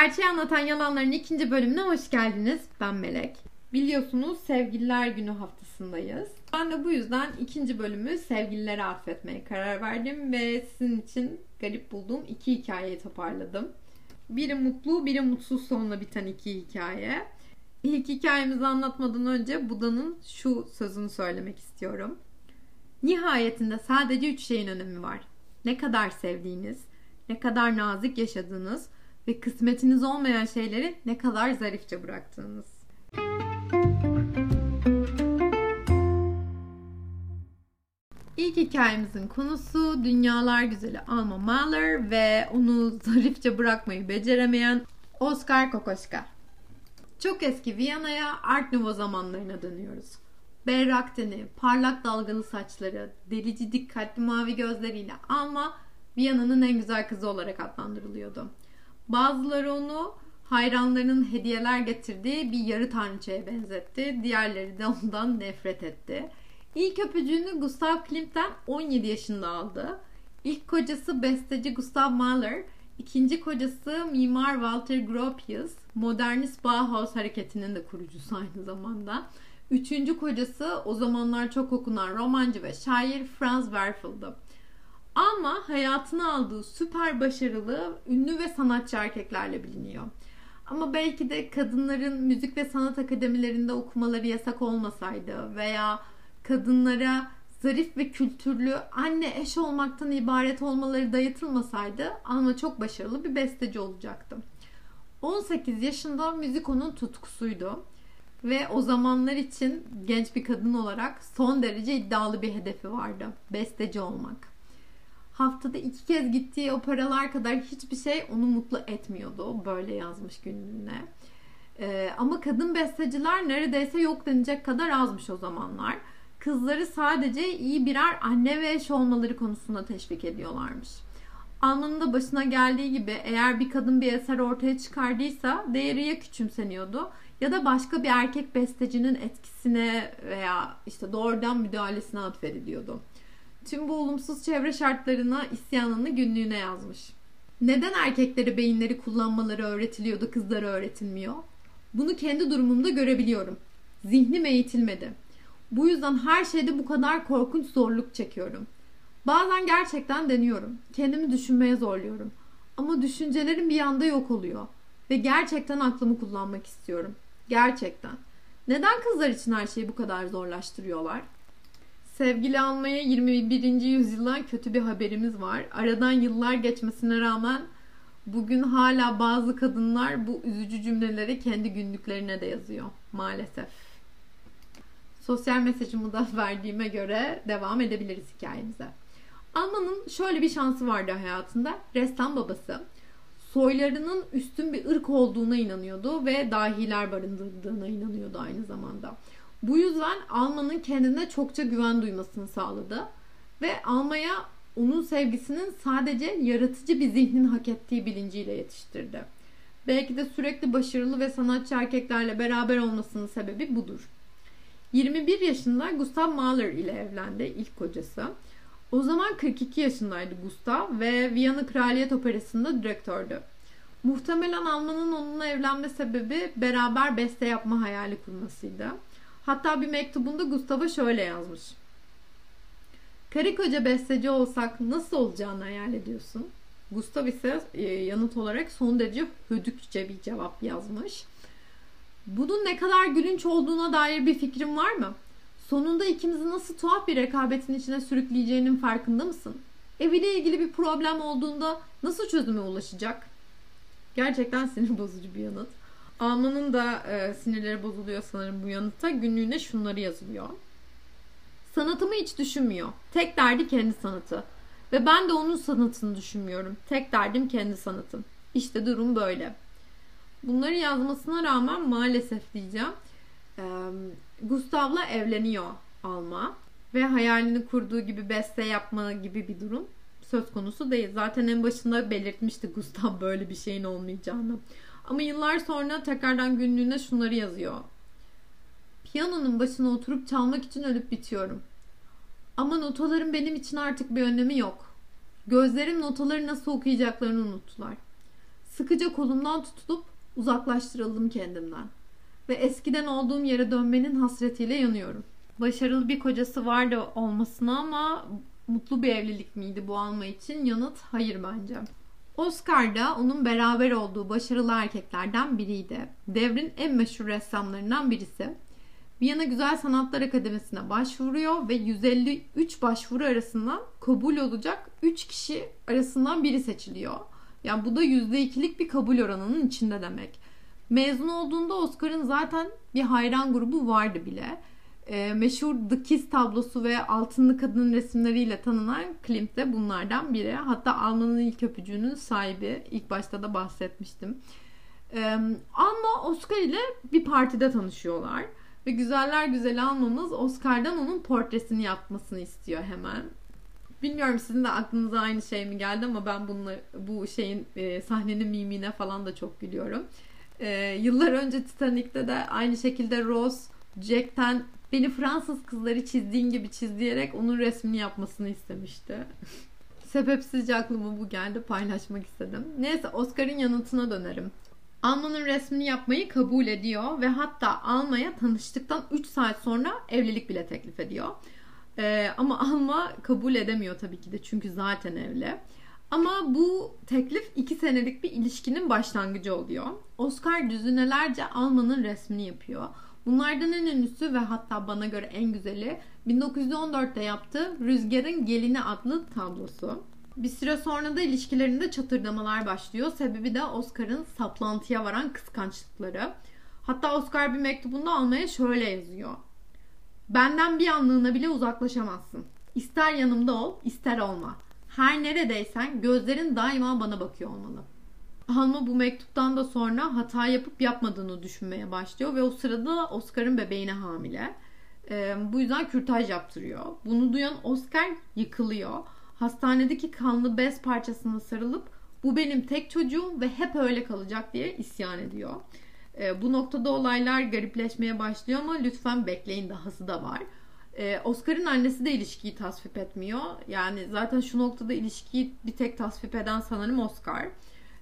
Gerçeği anlatan yalanların ikinci bölümüne hoş geldiniz. Ben Melek. Biliyorsunuz Sevgililer Günü haftasındayız. Ben de bu yüzden ikinci bölümü sevgililere affetmeye karar verdim ve sizin için garip bulduğum iki hikayeyi toparladım. Biri mutlu, biri mutsuz sonla biten iki hikaye. İlk hikayemizi anlatmadan önce Buda'nın şu sözünü söylemek istiyorum. Nihayetinde sadece üç şeyin önemi var. Ne kadar sevdiğiniz, ne kadar nazik yaşadığınız ve kısmetiniz olmayan şeyleri ne kadar zarifçe bıraktığınız. İlk hikayemizin konusu dünyalar güzeli Alma Mahler ve onu zarifçe bırakmayı beceremeyen Oscar Kokoschka. Çok eski Viyana'ya Art Nouveau zamanlarına dönüyoruz. Berrak teni, parlak dalgalı saçları, delici dikkatli mavi gözleriyle Alma Viyana'nın en güzel kızı olarak adlandırılıyordu. Bazıları onu hayranlarının hediyeler getirdiği bir yarı tanrıçaya benzetti. Diğerleri de ondan nefret etti. İlk öpücüğünü Gustav Klimt'ten 17 yaşında aldı. İlk kocası besteci Gustav Mahler, ikinci kocası mimar Walter Gropius, modernist Bauhaus hareketinin de kurucusu aynı zamanda. Üçüncü kocası o zamanlar çok okunan romancı ve şair Franz Werfel'dı. Ama hayatını aldığı süper başarılı, ünlü ve sanatçı erkeklerle biliniyor. Ama belki de kadınların müzik ve sanat akademilerinde okumaları yasak olmasaydı veya kadınlara zarif ve kültürlü anne eş olmaktan ibaret olmaları dayatılmasaydı Alma çok başarılı bir besteci olacaktı. 18 yaşında müzik onun tutkusuydu ve o zamanlar için genç bir kadın olarak son derece iddialı bir hedefi vardı. Besteci olmak haftada iki kez gittiği o paralar kadar hiçbir şey onu mutlu etmiyordu. Böyle yazmış günlüğüne. Ee, ama kadın besteciler neredeyse yok denecek kadar azmış o zamanlar. Kızları sadece iyi birer anne ve eş olmaları konusunda teşvik ediyorlarmış. Alman'ın başına geldiği gibi eğer bir kadın bir eser ortaya çıkardıysa değeri ya küçümseniyordu ya da başka bir erkek bestecinin etkisine veya işte doğrudan müdahalesine atfediliyordu. Tüm bu olumsuz çevre şartlarına isyanını günlüğüne yazmış. Neden erkeklere beyinleri kullanmaları öğretiliyordu kızlara öğretilmiyor? Bunu kendi durumumda görebiliyorum. Zihnim eğitilmedi. Bu yüzden her şeyde bu kadar korkunç zorluk çekiyorum. Bazen gerçekten deniyorum. Kendimi düşünmeye zorluyorum. Ama düşüncelerim bir anda yok oluyor. Ve gerçekten aklımı kullanmak istiyorum. Gerçekten. Neden kızlar için her şeyi bu kadar zorlaştırıyorlar? Sevgili almaya 21. yüzyıldan kötü bir haberimiz var. Aradan yıllar geçmesine rağmen bugün hala bazı kadınlar bu üzücü cümleleri kendi günlüklerine de yazıyor maalesef. Sosyal mesajımı da verdiğime göre devam edebiliriz hikayemize. Alman'ın şöyle bir şansı vardı hayatında. Ressam babası soylarının üstün bir ırk olduğuna inanıyordu ve dahiler barındırdığına inanıyordu aynı zamanda. Bu yüzden Alman'ın kendine çokça güven duymasını sağladı. Ve Alma'ya onun sevgisinin sadece yaratıcı bir zihnin hak ettiği bilinciyle yetiştirdi. Belki de sürekli başarılı ve sanatçı erkeklerle beraber olmasının sebebi budur. 21 yaşında Gustav Mahler ile evlendi ilk kocası. O zaman 42 yaşındaydı Gustav ve Viyana Kraliyet Operası'nda direktördü. Muhtemelen Alman'ın onunla evlenme sebebi beraber beste yapma hayali kurmasıydı. Hatta bir mektubunda Gustav'a şöyle yazmış. Karı koca besteci olsak nasıl olacağını hayal ediyorsun? Gustav ise e, yanıt olarak son derece hödükçe bir cevap yazmış. Bunun ne kadar gülünç olduğuna dair bir fikrin var mı? Sonunda ikimizi nasıl tuhaf bir rekabetin içine sürükleyeceğinin farkında mısın? Eviyle ilgili bir problem olduğunda nasıl çözüme ulaşacak? Gerçekten sinir bozucu bir yanıt. Alman'ın da e, sinirleri bozuluyor sanırım bu yanıtta. Günlüğüne şunları yazılıyor. Sanatımı hiç düşünmüyor. Tek derdi kendi sanatı. Ve ben de onun sanatını düşünmüyorum. Tek derdim kendi sanatım. İşte durum böyle. Bunları yazmasına rağmen maalesef diyeceğim. E, Gustav'la evleniyor Alma. Ve hayalini kurduğu gibi beste yapma gibi bir durum söz konusu değil. Zaten en başında belirtmişti Gustav böyle bir şeyin olmayacağını. Ama yıllar sonra tekrardan günlüğüne şunları yazıyor. Piyanonun başına oturup çalmak için ölüp bitiyorum. Ama notaların benim için artık bir önemi yok. Gözlerim notaları nasıl okuyacaklarını unuttular. sıkıca kolumdan tutulup uzaklaştırıldım kendimden. Ve eskiden olduğum yere dönmenin hasretiyle yanıyorum. Başarılı bir kocası vardı olmasına ama mutlu bir evlilik miydi bu alma için? Yanıt hayır bence. Oscar da onun beraber olduğu başarılı erkeklerden biriydi. Devrin en meşhur ressamlarından birisi. Viyana Güzel Sanatlar Akademisi'ne başvuruyor ve 153 başvuru arasından kabul olacak 3 kişi arasından biri seçiliyor. Yani bu da %2'lik bir kabul oranının içinde demek. Mezun olduğunda Oscar'ın zaten bir hayran grubu vardı bile. E, meşhur The Kiss tablosu ve Altınlı Kadın resimleriyle tanınan Klimt de bunlardan biri. Hatta Alman'ın ilk öpücüğünün sahibi. İlk başta da bahsetmiştim. E, Alma Oscar ile bir partide tanışıyorlar. Ve güzeller güzeli almamız Oscar'dan onun portresini yapmasını istiyor hemen. Bilmiyorum sizin de aklınıza aynı şey mi geldi ama ben bununla, bu şeyin e, sahnenin mimine falan da çok gülüyorum. E, yıllar önce Titanic'te de aynı şekilde Rose Jack'ten beni Fransız kızları çizdiğin gibi çiz diyerek onun resmini yapmasını istemişti. Sebepsizce aklıma bu geldi paylaşmak istedim. Neyse Oscar'ın yanıtına dönerim. Alma'nın resmini yapmayı kabul ediyor ve hatta Alma'ya tanıştıktan 3 saat sonra evlilik bile teklif ediyor. Ee, ama Alma kabul edemiyor tabii ki de çünkü zaten evli. Ama bu teklif 2 senelik bir ilişkinin başlangıcı oluyor. Oscar düzinelerce Alma'nın resmini yapıyor. Bunlardan en ünlüsü ve hatta bana göre en güzeli 1914'te yaptığı Rüzgar'ın Gelini adlı tablosu. Bir süre sonra da ilişkilerinde çatırdamalar başlıyor. Sebebi de Oscar'ın saplantıya varan kıskançlıkları. Hatta Oscar bir mektubunda almaya şöyle yazıyor. Benden bir anlığına bile uzaklaşamazsın. İster yanımda ol, ister olma. Her neredeysen gözlerin daima bana bakıyor olmalı. Alma bu mektuptan da sonra hata yapıp yapmadığını düşünmeye başlıyor ve o sırada Oscar'ın bebeğine hamile. Ee, bu yüzden kürtaj yaptırıyor. Bunu duyan Oscar yıkılıyor hastanedeki kanlı bez parçasına sarılıp bu benim tek çocuğum ve hep öyle kalacak diye isyan ediyor. E, bu noktada olaylar garipleşmeye başlıyor ama lütfen bekleyin dahası da var. E, Oscar'ın annesi de ilişkiyi tasvip etmiyor. Yani zaten şu noktada ilişkiyi bir tek tasvip eden sanırım Oscar.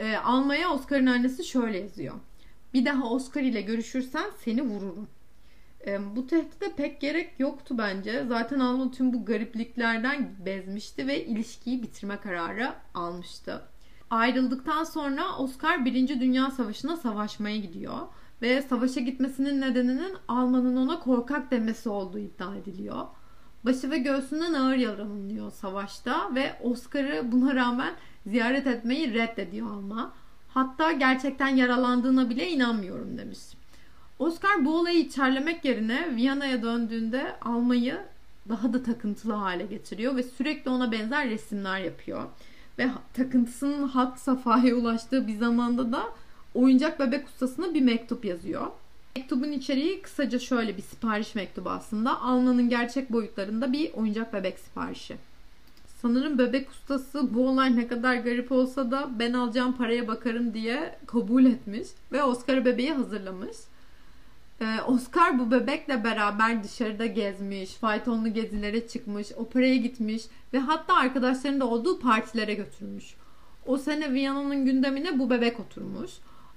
E, Almaya Oscar'ın annesi şöyle yazıyor. Bir daha Oscar ile görüşürsen seni vururum. E, bu tehdide pek gerek yoktu bence. Zaten Alma tüm bu garipliklerden bezmişti ve ilişkiyi bitirme kararı almıştı. Ayrıldıktan sonra Oscar 1. Dünya Savaşı'na savaşmaya gidiyor. Ve savaşa gitmesinin nedeninin Alman'ın ona korkak demesi olduğu iddia ediliyor. Başı ve göğsünden ağır yaralanıyor savaşta ve Oscar'ı buna rağmen ziyaret etmeyi reddediyor Alma. Hatta gerçekten yaralandığına bile inanmıyorum demiş. Oscar bu olayı içerlemek yerine Viyana'ya döndüğünde almayı daha da takıntılı hale getiriyor ve sürekli ona benzer resimler yapıyor. Ve takıntısının hat safhaya ulaştığı bir zamanda da oyuncak bebek ustasına bir mektup yazıyor. Mektubun içeriği kısaca şöyle bir sipariş mektubu aslında. Alman'ın gerçek boyutlarında bir oyuncak bebek siparişi. Sanırım bebek ustası bu olay ne kadar garip olsa da ben alacağım paraya bakarım diye kabul etmiş ve Oscar bebeği hazırlamış. Ee, Oscar bu bebekle beraber dışarıda gezmiş, faytonlu gezilere çıkmış, operaya gitmiş ve hatta arkadaşlarının da olduğu partilere götürmüş. O sene Viyana'nın gündemine bu bebek oturmuş.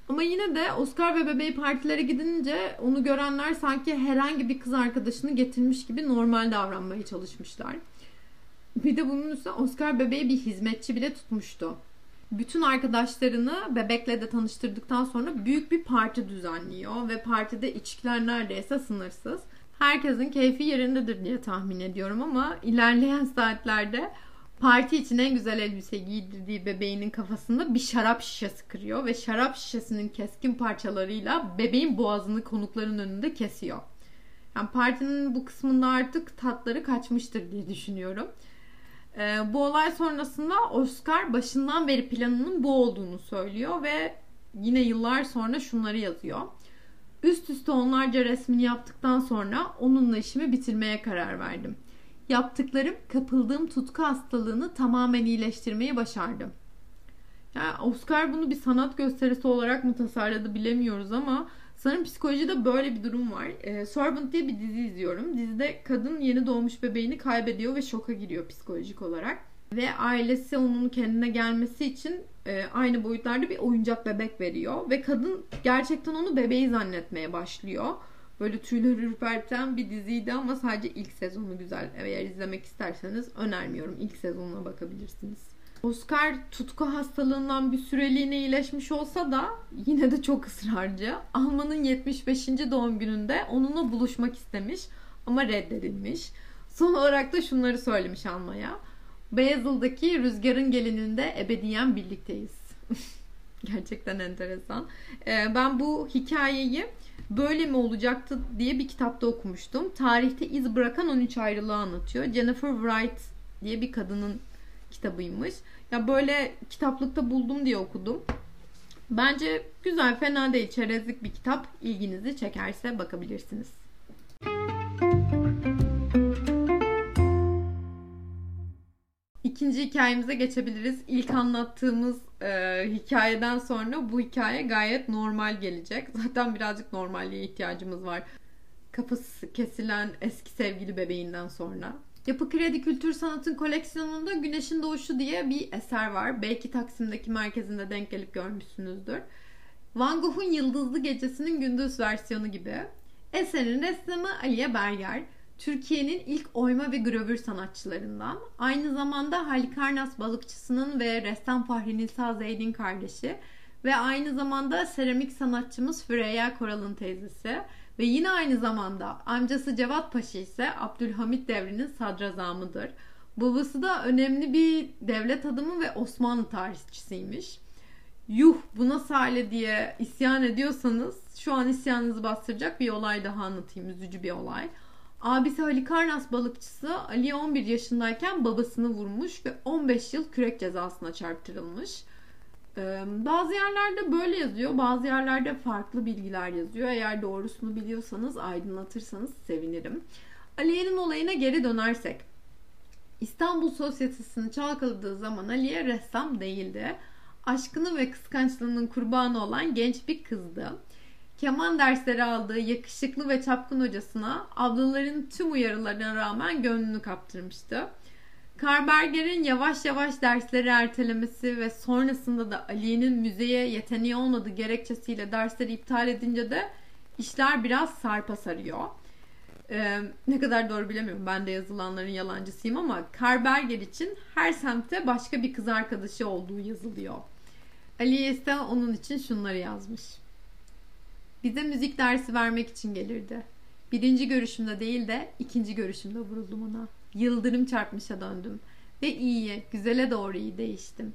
Ama yine de Oscar ve bebeği partilere gidince onu görenler sanki herhangi bir kız arkadaşını getirmiş gibi normal davranmaya çalışmışlar. Bir de bunun üstüne Oscar bebeği bir hizmetçi bile tutmuştu bütün arkadaşlarını bebekle de tanıştırdıktan sonra büyük bir parti düzenliyor ve partide içkiler neredeyse sınırsız. Herkesin keyfi yerindedir diye tahmin ediyorum ama ilerleyen saatlerde parti için en güzel elbise giydirdiği bebeğinin kafasında bir şarap şişesi kırıyor ve şarap şişesinin keskin parçalarıyla bebeğin boğazını konukların önünde kesiyor. Yani partinin bu kısmında artık tatları kaçmıştır diye düşünüyorum. E, bu olay sonrasında Oscar başından beri planının bu olduğunu söylüyor ve yine yıllar sonra şunları yazıyor. Üst üste onlarca resmini yaptıktan sonra onunla işimi bitirmeye karar verdim. Yaptıklarım kapıldığım tutku hastalığını tamamen iyileştirmeyi başardım. Yani Oscar bunu bir sanat gösterisi olarak mı tasarladı bilemiyoruz ama Sanırım psikolojide böyle bir durum var. E, Servant diye bir dizi izliyorum. Dizide kadın yeni doğmuş bebeğini kaybediyor ve şoka giriyor psikolojik olarak. Ve ailesi onun kendine gelmesi için e, aynı boyutlarda bir oyuncak bebek veriyor. Ve kadın gerçekten onu bebeği zannetmeye başlıyor. Böyle tüyleri ürperten bir diziydi ama sadece ilk sezonu güzel. Eğer izlemek isterseniz önermiyorum. İlk sezonuna bakabilirsiniz. Oscar tutku hastalığından bir süreliğine iyileşmiş olsa da yine de çok ısrarcı. Alman'ın 75. doğum gününde onunla buluşmak istemiş ama reddedilmiş. Son olarak da şunları söylemiş Alma'ya. Beyazıl'daki Rüzgar'ın gelininde ebediyen birlikteyiz. Gerçekten enteresan. Ee, ben bu hikayeyi böyle mi olacaktı diye bir kitapta okumuştum. Tarihte iz bırakan 13 ayrılığı anlatıyor. Jennifer Wright diye bir kadının kitabıymış. Ya böyle kitaplıkta buldum diye okudum. Bence güzel, fena değil. Çerezlik bir kitap. İlginizi çekerse bakabilirsiniz. İkinci hikayemize geçebiliriz. İlk anlattığımız e, hikayeden sonra bu hikaye gayet normal gelecek. Zaten birazcık normalliğe ihtiyacımız var. Kafası kesilen eski sevgili bebeğinden sonra. Yapı Kredi Kültür Sanat'ın koleksiyonunda Güneşin Doğuşu diye bir eser var. Belki Taksim'deki merkezinde denk gelip görmüşsünüzdür. Van Gogh'un Yıldızlı Gecesi'nin gündüz versiyonu gibi. Eserin ressamı Aliye Berger. Türkiye'nin ilk oyma ve gravür sanatçılarından. Aynı zamanda Halikarnas balıkçısının ve ressam Fahri Nisa Zeyd'in kardeşi. Ve aynı zamanda seramik sanatçımız Freya Koral'ın teyzesi. Ve yine aynı zamanda amcası Cevat Paşa ise Abdülhamit devrinin sadrazamıdır. Babası da önemli bir devlet adamı ve Osmanlı tarihçisiymiş. Yuh bu nasıl hale diye isyan ediyorsanız şu an isyanınızı bastıracak bir olay daha anlatayım. Üzücü bir olay. Abisi Halikarnas balıkçısı Ali 11 yaşındayken babasını vurmuş ve 15 yıl kürek cezasına çarptırılmış. Ee, bazı yerlerde böyle yazıyor, bazı yerlerde farklı bilgiler yazıyor. Eğer doğrusunu biliyorsanız, aydınlatırsanız sevinirim. Aliye'nin olayına geri dönersek. İstanbul Sosyetesi'ni çalkaladığı zaman Aliye ressam değildi. Aşkını ve kıskançlığının kurbanı olan genç bir kızdı. Keman dersleri aldığı yakışıklı ve çapkın hocasına ablaların tüm uyarılarına rağmen gönlünü kaptırmıştı. Karberger'in yavaş yavaş dersleri ertelemesi ve sonrasında da Ali'nin müzeye yeteneği olmadığı gerekçesiyle dersleri iptal edince de işler biraz sarpa sarıyor. Ee, ne kadar doğru bilemiyorum. Ben de yazılanların yalancısıyım ama Karberger için her semtte başka bir kız arkadaşı olduğu yazılıyor. Ali ise onun için şunları yazmış. Bize müzik dersi vermek için gelirdi. Birinci görüşümde değil de ikinci görüşümde vuruldum ona. Yıldırım çarpmışa döndüm. Ve iyiye, güzele doğru iyi değiştim.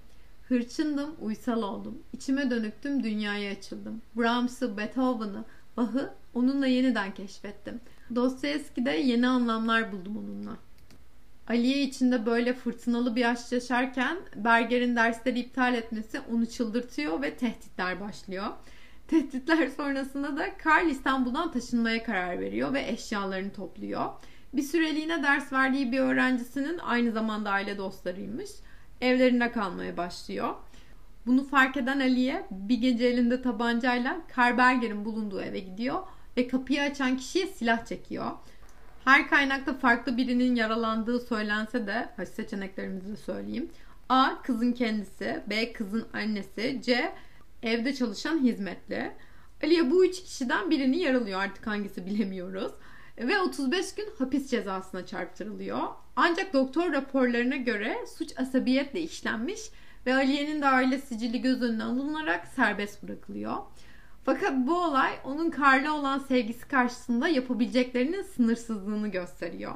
Hırçındım, uysal oldum. İçime dönüktüm, dünyaya açıldım. Brahms'ı, Beethoven'ı, Bach'ı onunla yeniden keşfettim. Dostoyevski'de yeni anlamlar buldum onunla. Aliye içinde böyle fırtınalı bir aşk yaşarken Berger'in dersleri iptal etmesi onu çıldırtıyor ve tehditler başlıyor. Tehditler sonrasında da Karl İstanbul'dan taşınmaya karar veriyor ve eşyalarını topluyor. Bir süreliğine ders verdiği bir öğrencisinin aynı zamanda aile dostlarıymış. Evlerinde kalmaya başlıyor. Bunu fark eden Aliye bir gece elinde tabancayla Karberger'in bulunduğu eve gidiyor ve kapıyı açan kişiye silah çekiyor. Her kaynakta farklı birinin yaralandığı söylense de, seçeneklerimizi de söyleyeyim. A. Kızın kendisi. B. Kızın annesi. C. Evde çalışan hizmetli. Aliye bu üç kişiden birini yaralıyor artık hangisi bilemiyoruz. Ve 35 gün hapis cezasına çarptırılıyor. Ancak doktor raporlarına göre suç asabiyetle işlenmiş ve Aliye'nin de aile sicili göz önüne alınarak serbest bırakılıyor. Fakat bu olay onun Karl'a olan sevgisi karşısında yapabileceklerinin sınırsızlığını gösteriyor.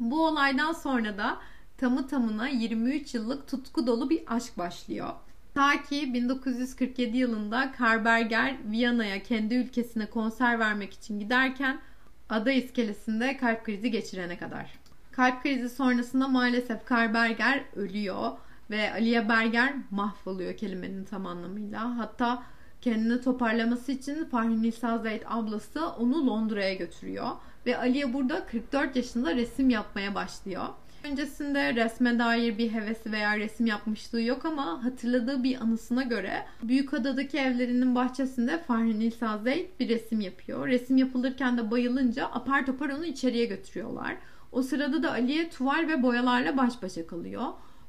Bu olaydan sonra da tamı tamına 23 yıllık tutku dolu bir aşk başlıyor. Ta ki 1947 yılında Karberger Viyana'ya kendi ülkesine konser vermek için giderken ada iskelesinde kalp krizi geçirene kadar. Kalp krizi sonrasında maalesef Karberger ölüyor ve Aliye Berger mahvoluyor kelimenin tam anlamıyla. Hatta kendini toparlaması için Fahri Nisa Zeyd ablası onu Londra'ya götürüyor. Ve Aliye burada 44 yaşında resim yapmaya başlıyor. Öncesinde resme dair bir hevesi veya resim yapmışlığı yok ama hatırladığı bir anısına göre Büyükada'daki evlerinin bahçesinde Fahri Nisa Zeyd bir resim yapıyor. Resim yapılırken de bayılınca apar topar onu içeriye götürüyorlar. O sırada da Aliye tuval ve boyalarla baş başa kalıyor.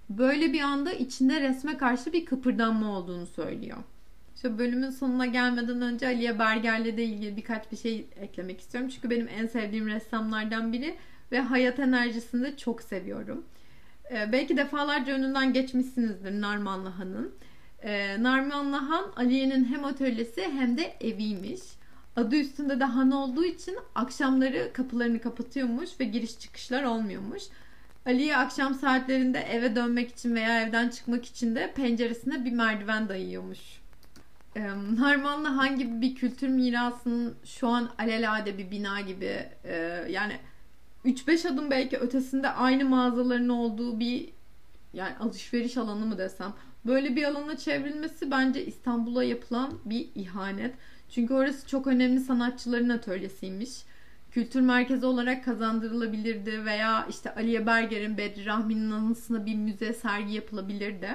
böyle bir anda içinde resme karşı bir kıpırdanma olduğunu söylüyor. İşte bölümün sonuna gelmeden önce Aliye Berger'le de ilgili birkaç bir şey eklemek istiyorum. Çünkü benim en sevdiğim ressamlardan biri ve hayat enerjisini de çok seviyorum. Ee, belki defalarca önünden geçmişsinizdir Narman Lahan'ın. Ee, Narman Lahan Aliye'nin hem atölyesi hem de eviymiş. Adı üstünde de han olduğu için akşamları kapılarını kapatıyormuş ve giriş çıkışlar olmuyormuş. Aliye akşam saatlerinde eve dönmek için veya evden çıkmak için de penceresine bir merdiven dayıyormuş. Ee, Narmanlı hangi bir kültür mirasının şu an alelade bir bina gibi e, yani 3-5 adım belki ötesinde aynı mağazaların olduğu bir yani alışveriş alanı mı desem böyle bir alana çevrilmesi bence İstanbul'a yapılan bir ihanet. Çünkü orası çok önemli sanatçıların atölyesiymiş. Kültür merkezi olarak kazandırılabilirdi veya işte Aliye Berger'in Bedri Rahmi'nin anısına bir müze sergi yapılabilirdi.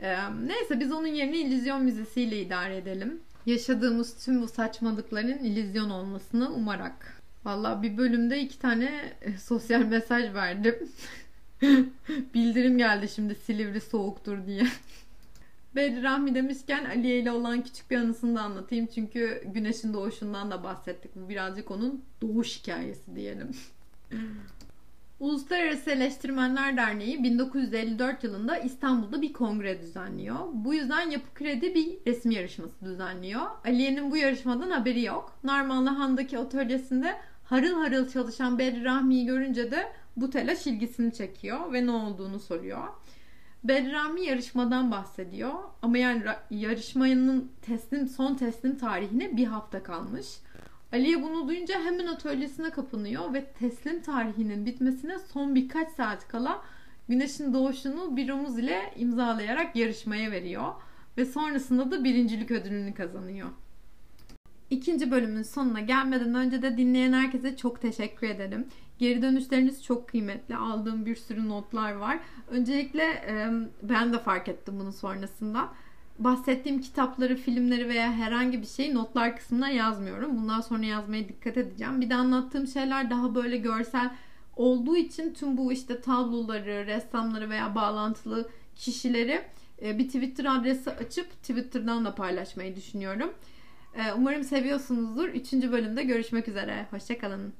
Ee, neyse biz onun yerine İllüzyon Müzesi ile idare edelim. Yaşadığımız tüm bu saçmalıkların illüzyon olmasını umarak. Valla bir bölümde iki tane e, sosyal mesaj verdim. Bildirim geldi şimdi Silivri soğuktur diye. Bedri Rahmi demişken Aliye ile olan küçük bir anısını da anlatayım. Çünkü güneşin doğuşundan da bahsettik. Bu birazcık onun doğuş hikayesi diyelim. Uluslararası Eleştirmenler Derneği 1954 yılında İstanbul'da bir kongre düzenliyor. Bu yüzden Yapı Kredi bir resim yarışması düzenliyor. Aliye'nin bu yarışmadan haberi yok. Narmanlı Han'daki atölyesinde harıl harıl çalışan Bedri Rahmi'yi görünce de bu telaş ilgisini çekiyor ve ne olduğunu soruyor. Bedri Rahmi yarışmadan bahsediyor ama yani yarışmanın teslim son teslim tarihine bir hafta kalmış. Aliye bunu duyunca hemen atölyesine kapanıyor ve teslim tarihinin bitmesine son birkaç saat kala güneşin doğuşunu bir omuz ile imzalayarak yarışmaya veriyor. Ve sonrasında da birincilik ödülünü kazanıyor. İkinci bölümün sonuna gelmeden önce de dinleyen herkese çok teşekkür ederim. Geri dönüşleriniz çok kıymetli. Aldığım bir sürü notlar var. Öncelikle ben de fark ettim bunu sonrasında bahsettiğim kitapları, filmleri veya herhangi bir şeyi notlar kısmına yazmıyorum. Bundan sonra yazmaya dikkat edeceğim. Bir de anlattığım şeyler daha böyle görsel olduğu için tüm bu işte tabloları, ressamları veya bağlantılı kişileri bir Twitter adresi açıp Twitter'dan da paylaşmayı düşünüyorum. E, umarım seviyorsunuzdur. Üçüncü bölümde görüşmek üzere. Hoşçakalın.